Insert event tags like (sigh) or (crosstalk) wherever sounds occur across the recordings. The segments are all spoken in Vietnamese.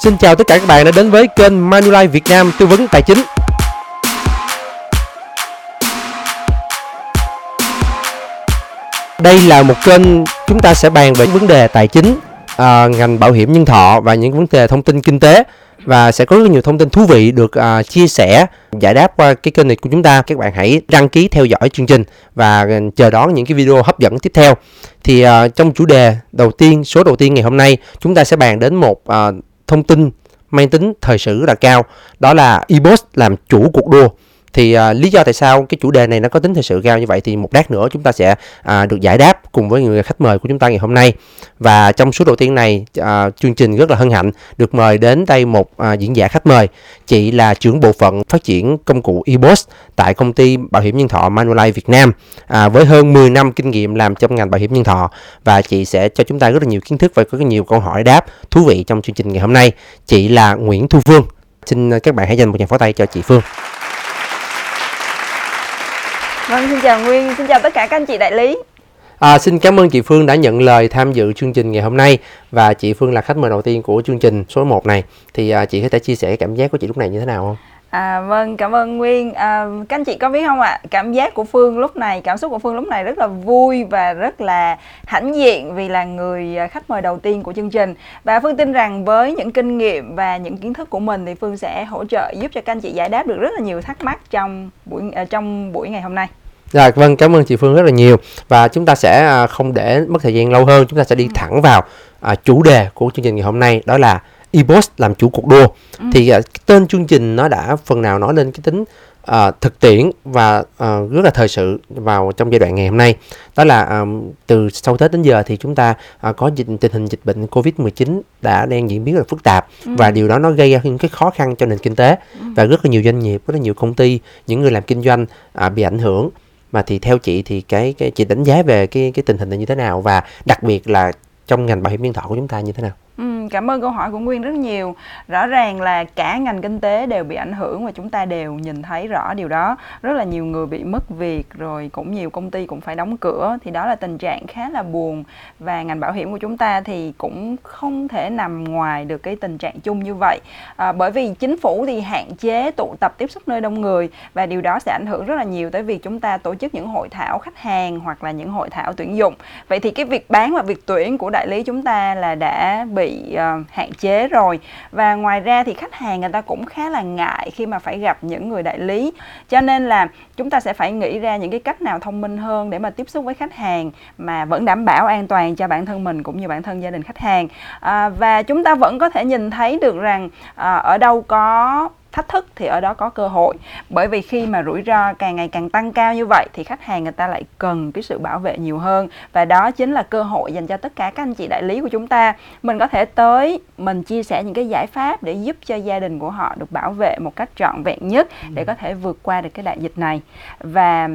Xin chào tất cả các bạn đã đến với kênh Manulife Việt Nam tư vấn tài chính. Đây là một kênh chúng ta sẽ bàn về vấn đề tài chính, à, ngành bảo hiểm nhân thọ và những vấn đề thông tin kinh tế và sẽ có rất nhiều thông tin thú vị được à, chia sẻ giải đáp qua cái kênh này của chúng ta các bạn hãy đăng ký theo dõi chương trình và à, chờ đón những cái video hấp dẫn tiếp theo thì à, trong chủ đề đầu tiên số đầu tiên ngày hôm nay chúng ta sẽ bàn đến một à, thông tin mang tính thời sự rất là cao. Đó là eBoss làm chủ cuộc đua thì à, lý do tại sao cái chủ đề này nó có tính thời sự cao như vậy thì một lát nữa chúng ta sẽ à, được giải đáp cùng với người khách mời của chúng ta ngày hôm nay. Và trong số đầu tiên này à, chương trình rất là hân hạnh được mời đến đây một à, diễn giả khách mời. Chị là trưởng bộ phận phát triển công cụ ebos tại công ty bảo hiểm nhân thọ Manulife Việt Nam. À, với hơn 10 năm kinh nghiệm làm trong ngành bảo hiểm nhân thọ và chị sẽ cho chúng ta rất là nhiều kiến thức và có nhiều câu hỏi đáp thú vị trong chương trình ngày hôm nay. Chị là Nguyễn Thu Phương. Xin à, các bạn hãy dành một tràng pháo tay cho chị Phương. Vâng, xin chào Nguyên, xin chào tất cả các anh chị đại lý. À, xin cảm ơn chị Phương đã nhận lời tham dự chương trình ngày hôm nay và chị Phương là khách mời đầu tiên của chương trình số 1 này thì à, chị có thể chia sẻ cảm giác của chị lúc này như thế nào không? À, vâng, cảm ơn Nguyên. À, các anh chị có biết không ạ? À, cảm giác của Phương lúc này, cảm xúc của Phương lúc này rất là vui và rất là hãnh diện vì là người à, khách mời đầu tiên của chương trình. Và Phương tin rằng với những kinh nghiệm và những kiến thức của mình thì Phương sẽ hỗ trợ giúp cho các anh chị giải đáp được rất là nhiều thắc mắc trong buổi uh, trong buổi ngày hôm nay. Rồi, vâng, cảm ơn chị Phương rất là nhiều và chúng ta sẽ à, không để mất thời gian lâu hơn, chúng ta sẽ đi ừ. thẳng vào à, chủ đề của chương trình ngày hôm nay đó là eBoss làm chủ cuộc đua. Ừ. Thì à, tên chương trình nó đã phần nào nói lên cái tính à, thực tiễn và à, rất là thời sự vào trong giai đoạn ngày hôm nay. Đó là à, từ sau Tết đến giờ thì chúng ta à, có dịch, tình hình dịch bệnh Covid-19 đã đang diễn biến rất là phức tạp ừ. và điều đó nó gây ra những cái khó khăn cho nền kinh tế ừ. và rất là nhiều doanh nghiệp, rất là nhiều công ty, những người làm kinh doanh à, bị ảnh hưởng mà thì theo chị thì cái cái chị đánh giá về cái cái tình hình này như thế nào và đặc biệt là trong ngành bảo hiểm nhân thọ của chúng ta như thế nào? Ừ, cảm ơn câu hỏi của Nguyên rất nhiều. Rõ ràng là cả ngành kinh tế đều bị ảnh hưởng và chúng ta đều nhìn thấy rõ điều đó. Rất là nhiều người bị mất việc rồi cũng nhiều công ty cũng phải đóng cửa thì đó là tình trạng khá là buồn và ngành bảo hiểm của chúng ta thì cũng không thể nằm ngoài được cái tình trạng chung như vậy. À, bởi vì chính phủ thì hạn chế tụ tập tiếp xúc nơi đông người và điều đó sẽ ảnh hưởng rất là nhiều tới việc chúng ta tổ chức những hội thảo khách hàng hoặc là những hội thảo tuyển dụng. Vậy thì cái việc bán và việc tuyển của đại lý chúng ta là đã bị bị uh, hạn chế rồi. Và ngoài ra thì khách hàng người ta cũng khá là ngại khi mà phải gặp những người đại lý. Cho nên là chúng ta sẽ phải nghĩ ra những cái cách nào thông minh hơn để mà tiếp xúc với khách hàng mà vẫn đảm bảo an toàn cho bản thân mình cũng như bản thân gia đình khách hàng. À, và chúng ta vẫn có thể nhìn thấy được rằng à, ở đâu có thách thức thì ở đó có cơ hội. Bởi vì khi mà rủi ro càng ngày càng tăng cao như vậy thì khách hàng người ta lại cần cái sự bảo vệ nhiều hơn. Và đó chính là cơ hội dành cho tất cả các anh chị đại lý của chúng ta. Mình có thể tới mình chia sẻ những cái giải pháp để giúp cho gia đình của họ được bảo vệ một cách trọn vẹn nhất để có thể vượt qua được cái đại dịch này. Và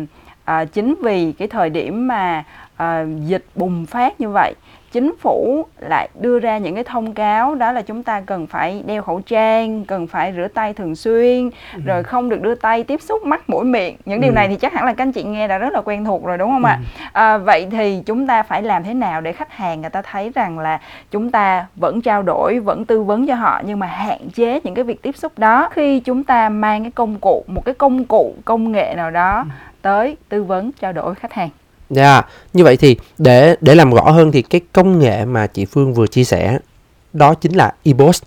à, chính vì cái thời điểm mà à, dịch bùng phát như vậy chính phủ lại đưa ra những cái thông cáo đó là chúng ta cần phải đeo khẩu trang cần phải rửa tay thường xuyên ừ. rồi không được đưa tay tiếp xúc mắt mũi miệng những điều ừ. này thì chắc hẳn là các anh chị nghe đã rất là quen thuộc rồi đúng không ạ ừ. à, vậy thì chúng ta phải làm thế nào để khách hàng người ta thấy rằng là chúng ta vẫn trao đổi vẫn tư vấn cho họ nhưng mà hạn chế những cái việc tiếp xúc đó khi chúng ta mang cái công cụ một cái công cụ công nghệ nào đó ừ. tới tư vấn trao đổi khách hàng Dạ, yeah. như vậy thì để để làm rõ hơn thì cái công nghệ mà chị Phương vừa chia sẻ đó chính là eBoss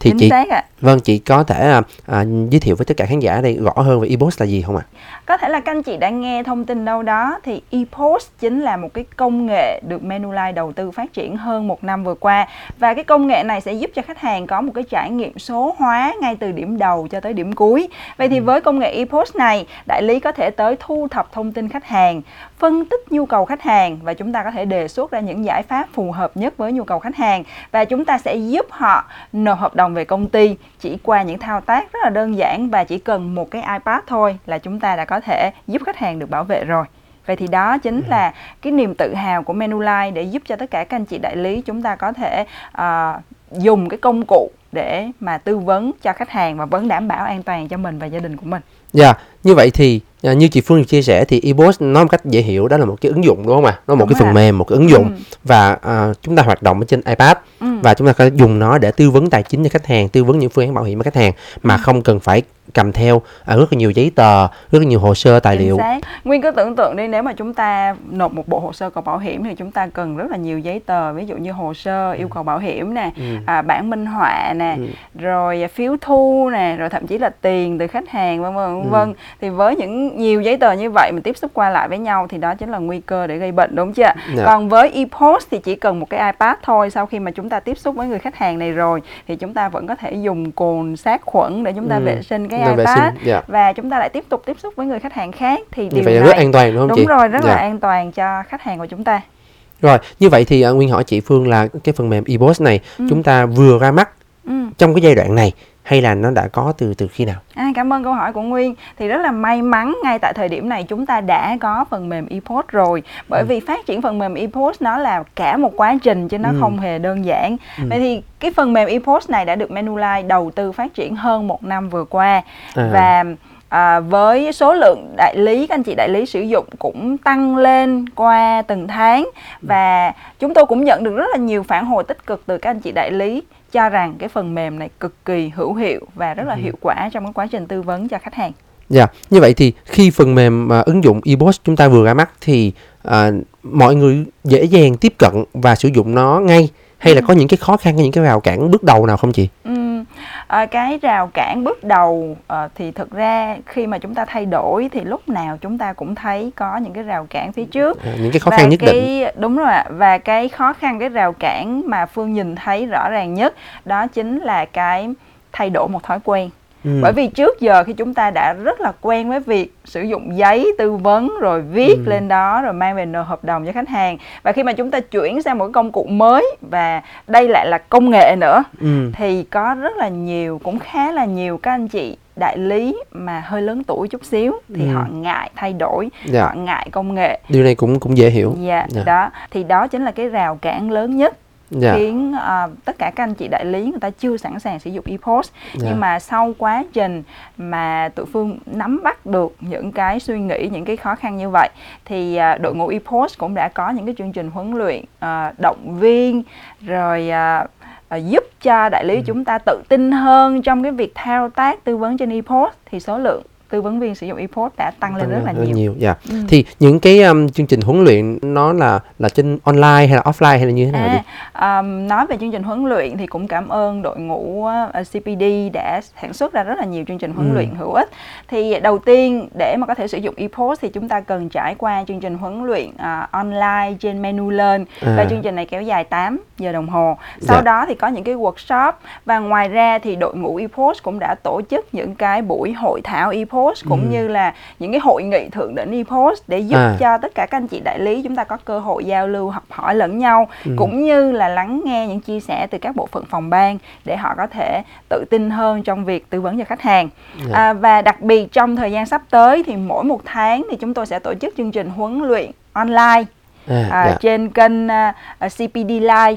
thì Chính chị xác ạ. vâng chị có thể à, à, giới thiệu với tất cả khán giả đây rõ hơn về ePost là gì không ạ? Có thể là các anh chị đã nghe thông tin đâu đó thì ePost chính là một cái công nghệ được Manulife đầu tư phát triển hơn một năm vừa qua và cái công nghệ này sẽ giúp cho khách hàng có một cái trải nghiệm số hóa ngay từ điểm đầu cho tới điểm cuối. Vậy thì ừ. với công nghệ ePost này, đại lý có thể tới thu thập thông tin khách hàng, phân tích nhu cầu khách hàng và chúng ta có thể đề xuất ra những giải pháp phù hợp nhất với nhu cầu khách hàng và chúng ta sẽ giúp họ nộp hợp đồng đồng về công ty chỉ qua những thao tác rất là đơn giản và chỉ cần một cái iPad thôi là chúng ta đã có thể giúp khách hàng được bảo vệ rồi. Vậy thì đó chính ừ. là cái niềm tự hào của Manulife để giúp cho tất cả các anh chị đại lý chúng ta có thể uh, dùng cái công cụ để mà tư vấn cho khách hàng và vẫn đảm bảo an toàn cho mình và gia đình của mình. Dạ, yeah. như vậy thì à, như chị Phương chia sẻ thì eBoss nói một cách dễ hiểu đó là một cái ứng dụng đúng không ạ? Nó một Đúng cái phần rồi. mềm, một cái ứng dụng Ừ. và à, chúng ta hoạt động ở trên iPad Ừ. và chúng ta có dùng nó để tư vấn tài chính cho khách hàng, tư vấn những phương án bảo hiểm cho khách hàng mà Ừ. không cần phải cầm theo à, rất là nhiều giấy tờ, rất là nhiều hồ sơ tài liệu. Nguyên cứ tưởng tượng đi nếu mà chúng ta nộp một bộ hồ sơ cầu bảo hiểm thì chúng ta cần rất là nhiều giấy tờ ví dụ như hồ sơ yêu cầu bảo hiểm nè, Ừ. à, bản minh họa nè, Ừ. rồi phiếu thu nè, rồi thậm chí là tiền từ khách hàng vân vân Ừ. vân vân. Thì với những nhiều giấy tờ như vậy mình tiếp xúc qua lại với nhau thì đó chính là nguy cơ để gây bệnh đúng chưa? Dạ. Còn với ePost thì chỉ cần một cái iPad thôi sau khi mà chúng ta tiếp xúc với người khách hàng này rồi thì chúng ta vẫn có thể dùng cồn sát khuẩn để chúng ta Ừ. vệ sinh cái vệ iPad sinh, dạ. và chúng ta lại tiếp tục tiếp xúc với người khách hàng khác thì điều vậy này rất an toàn đúng không đúng chị? rồi rất là Dạ. an toàn cho khách hàng của chúng ta Rồi, như vậy thì à, Nguyên hỏi chị Phương là cái phần mềm eBoss này Ừ. chúng ta vừa ra mắt ừ. trong cái giai đoạn này hay là nó đã có từ từ khi nào? À, cảm ơn câu hỏi của Nguyên. Thì rất là may mắn ngay tại thời điểm này chúng ta đã có phần mềm ePost rồi. Bởi vì phát triển phần mềm ePost nó là cả một quá trình chứ nó Ừ. không hề đơn giản. Vậy thì cái phần mềm ePost này đã được Manulife đầu tư phát triển hơn một năm vừa qua. À. và à, với số lượng đại lý các anh chị đại lý sử dụng cũng tăng lên qua từng tháng. Và chúng tôi cũng nhận được rất là nhiều phản hồi tích cực từ các anh chị đại lý cho rằng cái phần mềm này cực kỳ hữu hiệu và rất là hiệu quả trong cái quá trình tư vấn cho khách hàng. Dạ, như vậy thì khi phần mềm à, ứng dụng eBoss chúng ta vừa ra mắt thì à, mọi người dễ dàng tiếp cận và sử dụng nó ngay hay là có những cái khó khăn hay những cái rào cản bước đầu nào không chị? Ừm, à, cái rào cản bước đầu ờ, thì thực ra khi mà chúng ta thay đổi thì lúc nào chúng ta cũng thấy có những cái rào cản phía trước. À, những cái khó và khăn nhất cái, định. đúng rồi ạ. Và cái khó khăn cái rào cản mà phương nhìn thấy rõ ràng nhất đó chính là cái thay đổi một thói quen Ừ. bởi vì trước giờ khi chúng ta đã rất là quen với việc sử dụng giấy tư vấn rồi viết Ừ. lên đó rồi mang về nộp hợp đồng cho khách hàng và khi mà chúng ta chuyển sang một cái công cụ mới và đây lại là công nghệ nữa Ừ. thì có rất là nhiều cũng khá là nhiều các anh chị đại lý mà hơi lớn tuổi chút xíu thì Ừ. họ ngại thay đổi Dạ. họ ngại công nghệ Điều này cũng cũng dễ hiểu. dạ Dạ. đó thì đó chính là cái rào cản lớn nhất Dạ. khiến à, tất cả các anh chị đại lý người ta chưa sẵn sàng sử dụng ePost Dạ. nhưng mà sau quá trình mà tụi phương nắm bắt được những cái suy nghĩ những cái khó khăn như vậy thì à, đội ngũ ePost cũng đã có những cái chương trình huấn luyện à, động viên rồi à, giúp cho đại lý Ừ. chúng ta tự tin hơn trong cái việc thao tác tư vấn trên ePost thì số lượng tư vấn viên sử dụng ePost đã tăng lên rất là nhiều. Dạ. Ừ. Thì những cái um, chương trình huấn luyện nó là là trên online hay là offline hay là như thế nào? À, um, nói về chương trình huấn luyện thì cũng cảm ơn đội ngũ uh, CPD đã sản xuất ra rất là nhiều chương trình huấn Ừ. luyện hữu ích. Thì đầu tiên để mà có thể sử dụng ePost thì chúng ta cần trải qua chương trình huấn luyện uh, online trên menu lên À. và chương trình này kéo dài 8 giờ đồng hồ. Sau Dạ. đó thì có những cái workshop và ngoài ra thì đội ngũ ePost cũng đã tổ chức những cái buổi hội thảo ePost cũng Ừ. như là những cái hội nghị thượng đỉnh ePost để giúp À. cho tất cả các anh chị đại lý chúng ta có cơ hội giao lưu học hỏi lẫn nhau Ừ. cũng như là lắng nghe những chia sẻ từ các bộ phận phòng ban để họ có thể tự tin hơn trong việc tư vấn cho khách hàng Dạ. à, và đặc biệt trong thời gian sắp tới thì mỗi một tháng thì chúng tôi sẽ tổ chức chương trình huấn luyện online À, à, dạ. trên kênh à, à, CPD Live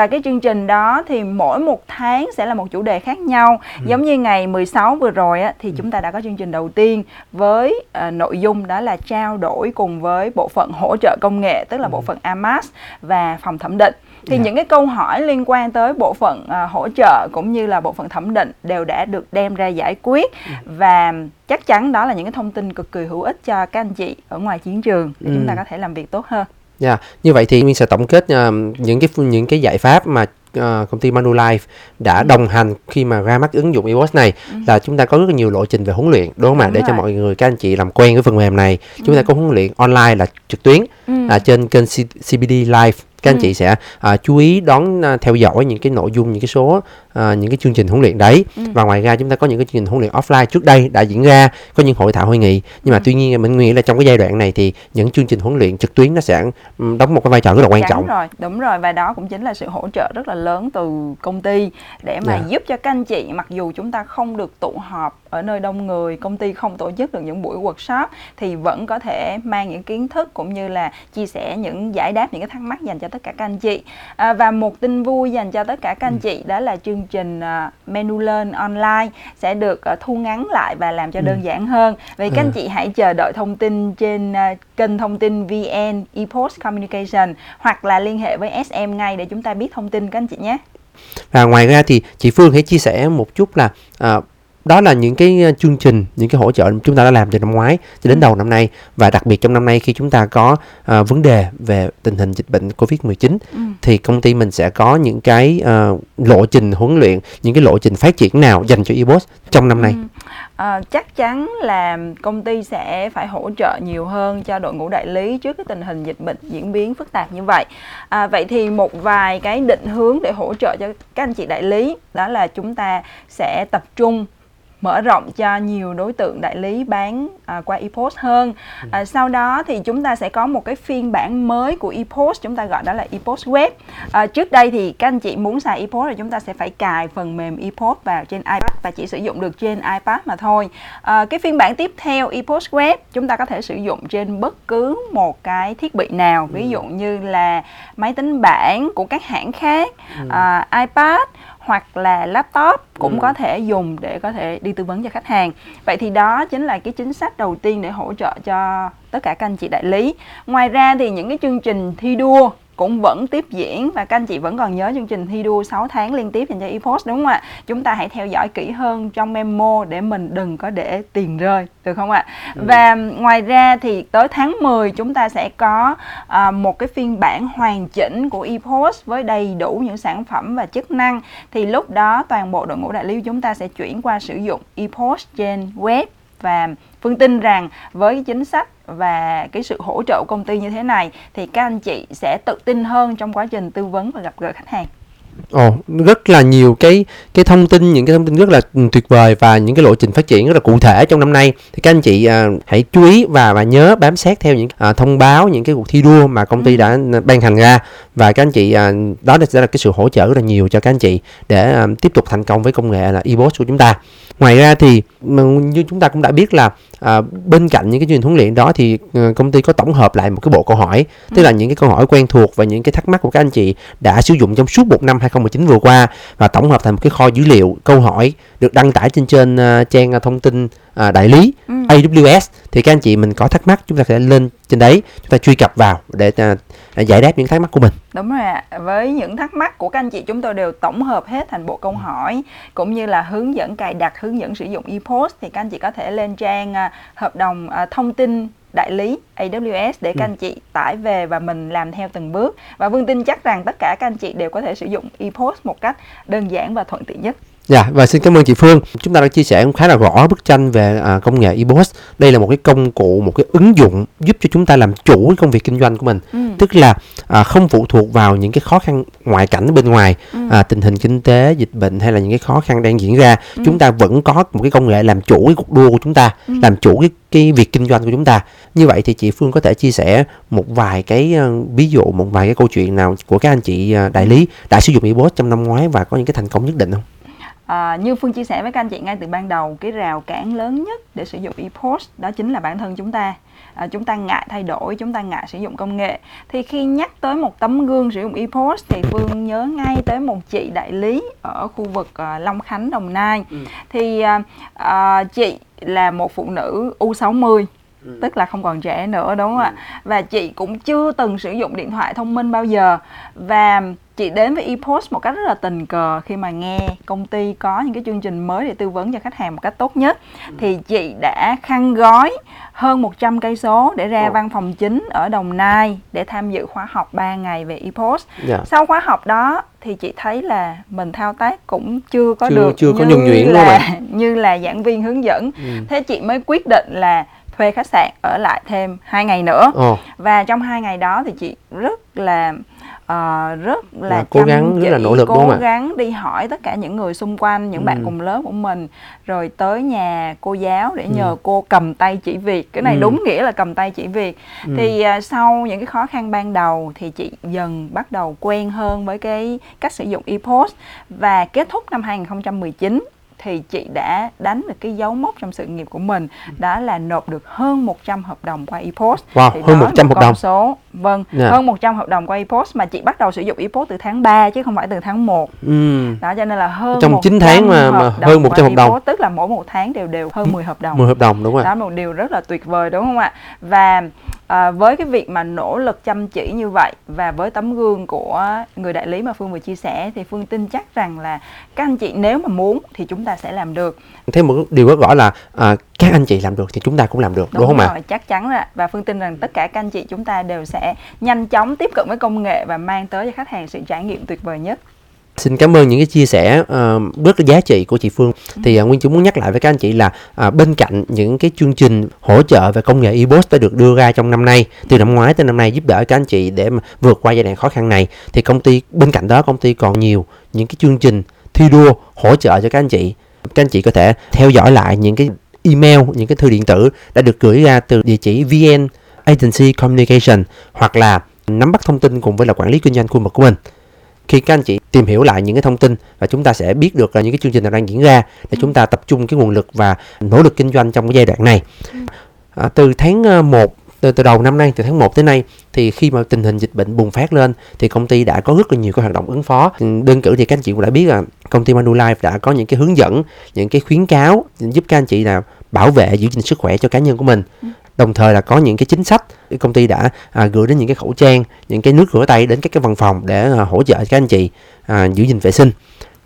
và cái chương trình đó thì mỗi một tháng sẽ là một chủ đề khác nhau Ừ. giống như ngày 16 vừa rồi á, thì chúng ta đã có chương trình đầu tiên với à, nội dung đó là trao đổi cùng với bộ phận hỗ trợ công nghệ tức là bộ phận AMAS và phòng thẩm định thì Ừ. Dạ. những cái câu hỏi liên quan tới bộ phận à, hỗ trợ cũng như là bộ phận thẩm định đều đã được đem ra giải quyết Ừ. và chắc chắn đó là những cái thông tin cực kỳ hữu ích cho các anh chị ở ngoài chiến trường để chúng ta Ừ. có thể làm việc tốt hơn Dạ, như vậy thì Nguyên sẽ tổng kết uh, những cái những cái giải pháp mà uh, công ty Manulife đã đồng hành khi mà ra mắt ứng dụng eBoss này là chúng ta có rất là nhiều lộ trình về huấn luyện đúng không ạ? Để cho rồi. mọi người các anh chị làm quen với phần mềm này. Chúng ta có huấn luyện online là trực tuyến Ừ. à, trên kênh C- CBD Live các anh Ừ. chị sẽ à, chú ý đón à, theo dõi những cái nội dung những cái số à, những cái chương trình huấn luyện đấy Ừ. và ngoài ra chúng ta có những cái chương trình huấn luyện offline trước đây đã diễn ra có những hội thảo hội nghị nhưng mà Ừ. tuy nhiên mình nghĩ là trong cái giai đoạn này thì những chương trình huấn luyện trực tuyến nó sẽ ừm, đóng một cái vai trò rất là quan trọng rồi đúng rồi và đó cũng chính là sự hỗ trợ rất là lớn từ công ty để mà Dạ. giúp cho các anh chị mặc dù chúng ta không được tụ họp ở nơi đông người công ty không tổ chức được những buổi workshop thì vẫn có thể mang những kiến thức cũng như là chia sẻ những giải đáp những cái thắc mắc dành cho tất cả các anh chị. À, và một tin vui dành cho tất cả các anh chị đó là chương trình uh, menu learn online sẽ được uh, thu ngắn lại và làm cho đơn giản hơn. Vậy các anh chị hãy chờ đợi thông tin trên uh, kênh thông tin vn epost communication hoặc là liên hệ với sm ngay để chúng ta biết thông tin các anh chị nhé. Và ngoài ra thì chị Phương hãy chia sẻ một chút là à, đó là những cái ờ, chương trình những cái hỗ trợ chúng ta đã làm từ năm ngoái cho đến đầu năm nay và đặc biệt trong năm nay khi chúng ta có uh, vấn đề về tình hình dịch bệnh covid 19 ừ. thì công ty mình sẽ có những cái uh, lộ trình huấn luyện những cái lộ trình phát triển nào dành cho eBoss trong năm nay ừ. À, chắc chắn là công ty sẽ phải hỗ trợ nhiều hơn cho đội ngũ đại lý trước cái tình hình dịch bệnh diễn biến phức tạp như vậy. À, vậy thì một vài cái định hướng để hỗ trợ cho các anh chị đại lý đó là chúng ta sẽ tập trung mở rộng cho nhiều đối tượng đại lý bán à, qua ePost hơn. Ừ. À, sau đó thì chúng ta sẽ có một cái phiên bản mới của ePost chúng ta gọi đó là ePost Web. À, trước đây thì các anh chị muốn xài ePost thì chúng ta sẽ phải cài phần mềm ePost vào trên iPad và chỉ sử dụng được trên iPad mà thôi. À, cái phiên bản tiếp theo ePost Web chúng ta có thể sử dụng trên bất cứ một cái thiết bị nào, ví ừ. dụ như là máy tính bảng của các hãng khác, ừ. à, iPad hoặc là laptop cũng ừ. có thể dùng để có thể đi tư vấn cho khách hàng vậy thì đó chính là cái chính sách đầu tiên để hỗ trợ cho tất cả các anh chị đại lý ngoài ra thì những cái chương trình thi đua cũng vẫn tiếp diễn và các anh chị vẫn còn nhớ chương trình thi đua 6 tháng liên tiếp dành cho ePost đúng không ạ? Chúng ta hãy theo dõi kỹ hơn trong memo để mình đừng có để tiền rơi, được không ạ? Ừ. Và ngoài ra thì tới tháng 10 chúng ta sẽ có uh, một cái phiên bản hoàn chỉnh của ePost với đầy đủ những sản phẩm và chức năng thì lúc đó toàn bộ đội ngũ đại lý chúng ta sẽ chuyển qua sử dụng ePost trên web và Phương tin rằng với chính sách và cái sự hỗ trợ của công ty như thế này thì các anh chị sẽ tự tin hơn trong quá trình tư vấn và gặp gỡ khách hàng. Ồ, rất là nhiều cái cái thông tin những cái thông tin rất là tuyệt vời và những cái lộ trình phát triển rất là cụ thể trong năm nay thì các anh chị à, hãy chú ý và và nhớ bám sát theo những à, thông báo những cái cuộc thi đua mà công ty ừ. đã ban hành ra và các anh chị à, đó sẽ là cái sự hỗ trợ rất là nhiều cho các anh chị để à, tiếp tục thành công với công nghệ là eBoss của chúng ta. Ngoài ra thì như chúng ta cũng đã biết là à, bên cạnh những cái truyền huấn luyện đó thì uh, công ty có tổng hợp lại một cái bộ câu hỏi ừ. tức là những cái câu hỏi quen thuộc và những cái thắc mắc của các anh chị đã sử dụng trong suốt một năm 2019 vừa qua và tổng hợp thành một cái kho dữ liệu câu hỏi được đăng tải trên trên uh, trang uh, thông tin uh, đại lý ừ. AWS thì các anh chị mình có thắc mắc chúng ta sẽ lên trên đấy chúng ta truy cập vào để uh, giải đáp những thắc mắc của mình đúng rồi ạ với những thắc mắc của các anh chị chúng tôi đều tổng hợp hết thành bộ câu hỏi cũng như là hướng dẫn cài đặt hướng dẫn sử dụng ePost thì các anh chị có thể lên trang uh, hợp đồng uh, thông tin đại lý AWS để các ừ. anh chị tải về và mình làm theo từng bước và Vương tin chắc rằng tất cả các anh chị đều có thể sử dụng ePost một cách đơn giản và thuận tiện nhất. Dạ và xin cảm ơn chị Phương. Chúng ta đã chia sẻ khá là rõ bức tranh về à, công nghệ eBoss. Đây là một cái công cụ, một cái ứng dụng giúp cho chúng ta làm chủ cái công việc kinh doanh của mình. Ừ. Tức là à, không phụ thuộc vào những cái khó khăn ngoại cảnh bên ngoài, ừ. à, tình hình kinh tế, dịch bệnh hay là những cái khó khăn đang diễn ra. Ừ. Chúng ta vẫn có một cái công nghệ làm chủ cái cuộc đua của chúng ta, ừ. làm chủ cái cái việc kinh doanh của chúng ta. Như vậy thì chị Phương có thể chia sẻ một vài cái uh, ví dụ, một vài cái câu chuyện nào của các anh chị uh, đại lý đã sử dụng eBoss trong năm ngoái và có những cái thành công nhất định không? À, như Phương chia sẻ với các anh chị ngay từ ban đầu cái rào cản lớn nhất để sử dụng ePost đó chính là bản thân chúng ta à, chúng ta ngại thay đổi chúng ta ngại sử dụng công nghệ thì khi nhắc tới một tấm gương sử dụng ePost thì Phương nhớ ngay tới một chị đại lý ở khu vực uh, Long Khánh Đồng Nai ừ. thì uh, uh, chị là một phụ nữ U60 Ừ. tức là không còn trẻ nữa đúng không ừ. ạ và chị cũng chưa từng sử dụng điện thoại thông minh bao giờ và chị đến với ePost một cách rất là tình cờ khi mà nghe công ty có những cái chương trình mới để tư vấn cho khách hàng một cách tốt nhất thì chị đã khăn gói hơn 100 cây số để ra văn phòng chính ở Đồng Nai để tham dự khóa học 3 ngày về ePost. Yeah. Dạ. Sau khóa học đó thì chị thấy là mình thao tác cũng chưa có chưa, được chưa có nhuần nhuyễn là (laughs) như là giảng viên hướng dẫn. Ừ. Thế chị mới quyết định là thuê khách sạn ở lại thêm hai ngày nữa oh. và trong hai ngày đó thì chị rất là uh, rất là, là cố gắng rất là nỗ lực cố gắng đi hỏi tất cả những người xung quanh những ừ. bạn cùng lớp của mình rồi tới nhà cô giáo để nhờ ừ. cô cầm tay chỉ việc cái này ừ. đúng nghĩa là cầm tay chỉ việc ừ. thì uh, sau những cái khó khăn ban đầu thì chị dần bắt đầu quen hơn với cái cách sử dụng ePost và kết thúc năm 2019 thì chị đã đánh được cái dấu mốc trong sự nghiệp của mình đó là nộp được hơn 100 hợp đồng qua ePost Wow, thì hơn đó 100 là một hợp đồng. số vâng Dạ. hơn 100 hợp đồng qua ePost mà chị bắt đầu sử dụng ePost từ tháng 3 chứ không phải từ tháng 1 Ừm, đó cho nên là hơn Trong 100 chín tháng mà- mà hơn đồng 100 qua hợp đồng. tức là mỗi một tháng đều đều hơn 10 hợp đồng 10 hợp đồng đúng rồi. đó là một điều rất là tuyệt vời đúng không ạ và à, với cái việc mà nỗ lực chăm chỉ như vậy và với tấm gương của người đại lý mà phương vừa chia sẻ thì phương tin chắc rằng là các anh chị nếu mà muốn thì chúng ta sẽ làm được. Thêm một điều rất rõ là à, các anh chị làm được thì chúng ta cũng làm được đúng, không ạ? rồi chắc chắn rồi. Và phương tin rằng tất cả các anh chị chúng ta đều sẽ nhanh chóng tiếp cận với công nghệ và mang tới cho khách hàng sự trải nghiệm tuyệt vời nhất Xin cảm ơn những cái chia sẻ ờ, rất là giá trị của chị Phương. Thì uh, Nguyên chúng muốn nhắc lại với các anh chị là à, bên cạnh những cái chương trình hỗ trợ về công nghệ e-post đã được đưa ra trong năm nay, từ năm ngoái tới năm nay giúp đỡ các anh chị để mà vượt qua giai đoạn khó khăn này, thì công ty bên cạnh đó công ty còn nhiều những cái chương trình thi đua hỗ trợ cho các anh chị. Các anh chị có thể theo dõi lại những cái email, những cái thư điện tử đã được gửi ra từ địa chỉ VN Agency Communication hoặc là nắm bắt thông tin cùng với là quản lý kinh doanh khu vực của mình khi các anh chị tìm hiểu lại những cái thông tin và chúng ta sẽ biết được là những cái chương trình nào đang diễn ra để chúng ta tập trung cái nguồn lực và nỗ lực kinh doanh trong cái giai đoạn này. À, từ tháng ờ, 1 từ, từ đầu năm nay từ tháng 1 tới nay thì khi mà tình hình dịch bệnh bùng phát lên thì công ty đã có rất là nhiều cái hoạt động ứng phó. Ừ, đơn cử thì các anh chị cũng đã biết là công ty Manulife đã có những cái hướng dẫn những cái khuyến cáo giúp các anh chị là bảo vệ giữ gìn sức khỏe cho cá nhân của mình đồng thời là có những cái chính sách công ty đã à, gửi đến những cái khẩu trang những cái nước rửa tay đến các cái văn phòng để à, hỗ trợ các anh chị à, giữ gìn vệ sinh.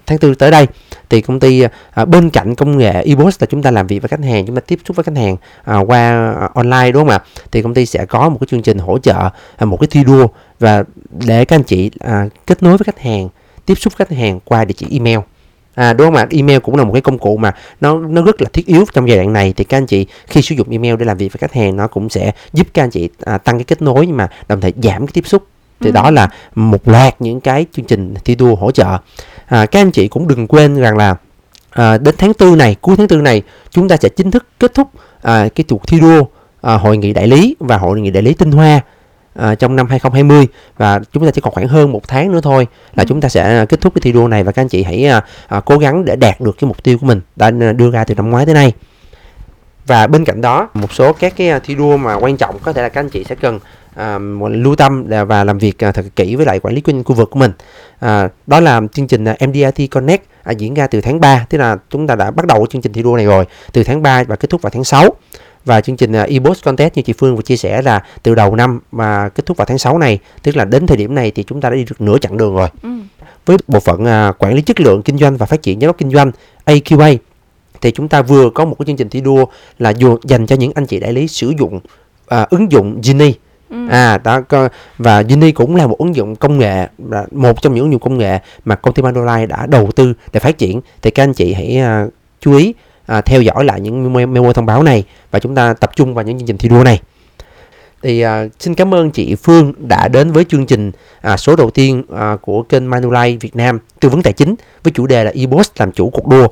Tháng tư tới đây thì công ty à, bên cạnh công nghệ e-post là chúng ta làm việc với khách hàng chúng ta tiếp xúc với khách hàng à, qua à, online đúng không ạ? Thì công ty sẽ có một cái chương trình hỗ trợ à, một cái thi đua và để các anh chị à, kết nối với khách hàng tiếp xúc khách hàng qua địa chỉ email. À, đúng không ạ? Email cũng là một cái công cụ mà nó nó rất là thiết yếu trong giai đoạn này. Thì các anh chị khi sử dụng email để làm việc với khách hàng nó cũng sẽ giúp các anh chị à, tăng cái kết nối nhưng mà đồng thời giảm cái tiếp xúc. Thì đó là một loạt những cái chương trình thi đua hỗ trợ. À, các anh chị cũng đừng quên rằng là à, đến tháng tư này cuối tháng tư này chúng ta sẽ chính thức kết thúc à, cái cuộc thi đua à, hội nghị đại lý và hội nghị đại lý tinh hoa à, trong năm 2020 và chúng ta chỉ còn khoảng hơn một tháng nữa thôi là chúng ta sẽ kết thúc cái thi đua này. Và các anh chị hãy à, à, cố gắng để đạt được cái mục tiêu của mình đã đưa ra từ năm ngoái tới nay. Và bên cạnh đó một số các cái à, thi đua mà quan trọng có thể là các anh chị sẽ cần à, lưu tâm và làm việc à, thật kỹ với lại quản lý kinh khu vực của mình. À, đó là chương trình à, MDRT Connect à, diễn ra từ tháng 3 tức là chúng ta đã bắt đầu chương trình thi đua này rồi từ tháng 3 và kết thúc vào tháng 6 và chương trình uh, e-post contest như chị Phương vừa chia sẻ là từ đầu năm mà kết thúc vào tháng 6 này tức là đến thời điểm này thì chúng ta đã đi được nửa chặng đường rồi Ừ. với bộ phận à, quản lý chất lượng kinh doanh và phát triển giám đốc kinh doanh AQA thì chúng ta vừa có một cái chương trình thi đua là dù dành cho những anh chị đại lý sử dụng à, ứng dụng Genie Ừ. à đó và Genie cũng là một ứng dụng công nghệ là một trong những ứng dụng công nghệ mà công ty Manulife đã đầu tư để phát triển thì các anh chị hãy à, chú ý à, theo dõi lại những memo, thông báo này và chúng ta tập trung vào những chương trình thi đua này thì à, xin cảm ơn chị Phương đã đến với chương trình à, số đầu tiên à, của kênh Manulife Việt Nam tư vấn tài chính với chủ đề là EBOSS làm chủ cuộc đua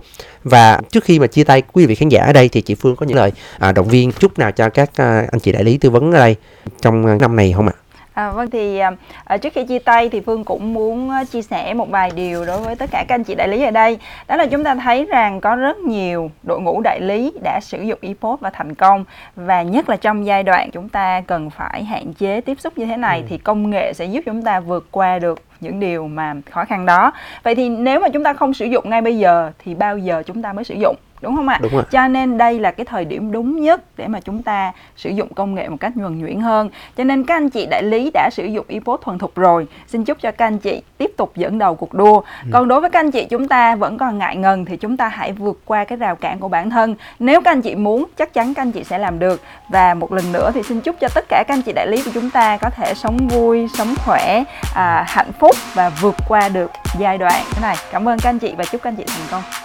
và trước khi mà chia tay quý vị khán giả ở đây thì chị Phương có những lời à, động viên chúc nào cho các à, anh chị đại lý tư vấn ở đây trong à, năm này không ạ? À, vâng thì à, à, trước khi chia tay thì Phương cũng muốn à, chia sẻ một vài điều đối với tất cả các anh chị đại lý ở đây. Đó là chúng ta thấy rằng có rất nhiều đội ngũ đại lý đã sử dụng ePost và thành công và nhất là trong giai đoạn chúng ta cần phải hạn chế tiếp xúc như thế này thì công nghệ sẽ giúp chúng ta vượt qua được những điều mà khó khăn đó. Vậy thì nếu mà chúng ta không sử dụng ngay bây giờ thì bao giờ chúng ta mới sử dụng đúng không ạ? Đúng rồi. cho nên đây là cái thời điểm đúng nhất để mà chúng ta sử dụng công nghệ một cách nhuần nhuyễn hơn. Cho nên các anh chị đại lý đã sử dụng ePost thuần thục rồi. Xin chúc cho các anh chị tiếp tục dẫn đầu cuộc đua. Còn đối với các anh chị chúng ta vẫn còn ngại ngần thì chúng ta hãy vượt qua cái rào cản của bản thân. Nếu các anh chị muốn chắc chắn các anh chị sẽ làm được. Và một lần nữa thì xin chúc cho tất cả các anh chị đại lý của chúng ta có thể sống vui sống khỏe à, hạnh phúc và vượt qua được giai đoạn thế này. Cảm ơn các anh chị và chúc các anh chị thành công